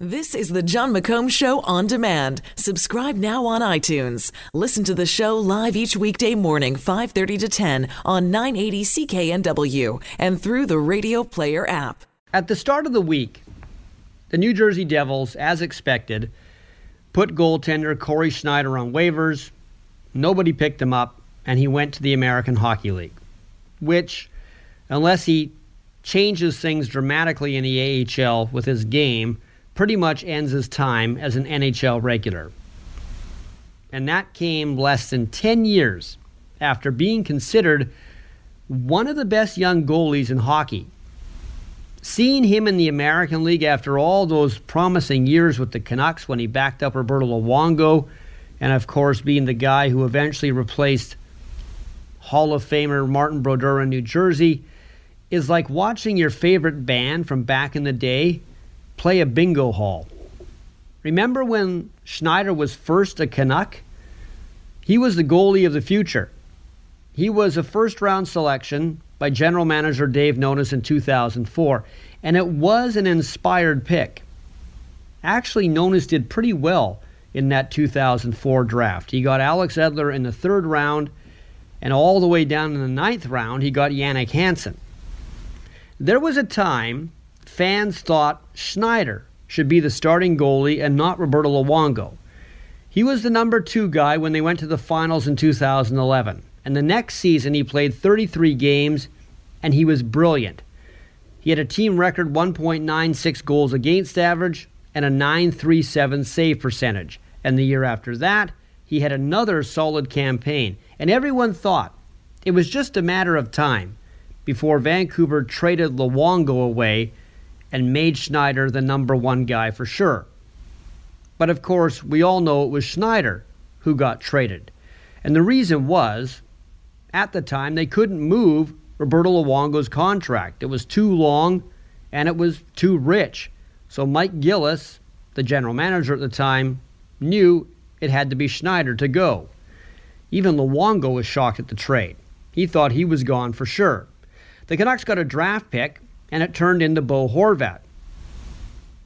This is the Jon McComb Show on demand. Subscribe now on iTunes. Listen to the show live each weekday morning, 5:30 to 10 on 980 CKNW and through the Radio Player app. At the start of the week, the New Jersey Devils, as expected, put goaltender Cory Schneider on waivers. Nobody picked him up, and he went to the American Hockey League, which, unless he changes things dramatically in the AHL with his game, pretty much ends his time as an NHL regular. And that came less than 10 years after being considered one of the best young goalies in hockey. Seeing him in the American League after all those promising years with the Canucks when he backed up Roberto Luongo, and of course being the guy who eventually replaced Hall of Famer Martin Brodeur in New Jersey, is like watching your favorite band from back in the day play a bingo hall. Remember when Schneider was first a Canuck? He was the goalie of the future. He was a first round selection by general manager Dave Nonis in 2004, and it was an inspired pick. Actually, Nonis did pretty well in that 2004 draft. He got Alex Edler in the third round, and all the way down in the ninth round, he got Jannik Hansen. There was a time fans thought Schneider should be the starting goalie and not Roberto Luongo. He was the number two guy when they went to the finals in 2011. And the next season, he played 33 games and he was brilliant. He had a team record 1.96 goals against average and a 937 save percentage. And the year after that, he had another solid campaign. And everyone thought it was just a matter of time before Vancouver traded Luongo away and made Schneider the number one guy for sure. But of course, we all know it was Schneider who got traded. And the reason was, at the time, they couldn't move Roberto Luongo's contract. It was too long and it was too rich. So Mike Gillis, the general manager at the time, knew it had to be Schneider to go. Even Luongo was shocked at the trade. He thought he was gone for sure. The Canucks got a draft pick and it turned into Bo Horvat.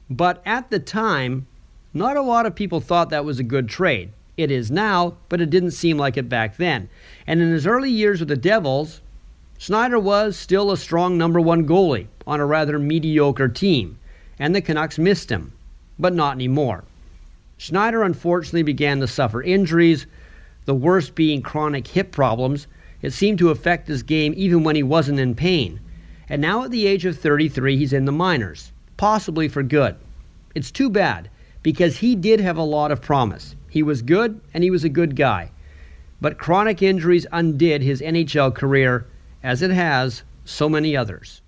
But at the time, not a lot of people thought that was a good trade. It is now, but it didn't seem like it back then. And in his early years with the Devils, Schneider was still a strong number one goalie on a rather mediocre team, and the Canucks missed him, but not anymore. Schneider unfortunately began to suffer injuries, the worst being chronic hip problems. It seemed to affect his game even when he wasn't in pain. And now at the age of 33, he's in the minors, possibly for good. It's too bad because he did have a lot of promise. He was good and he was a good guy. But chronic injuries undid his NHL career, as it has so many others.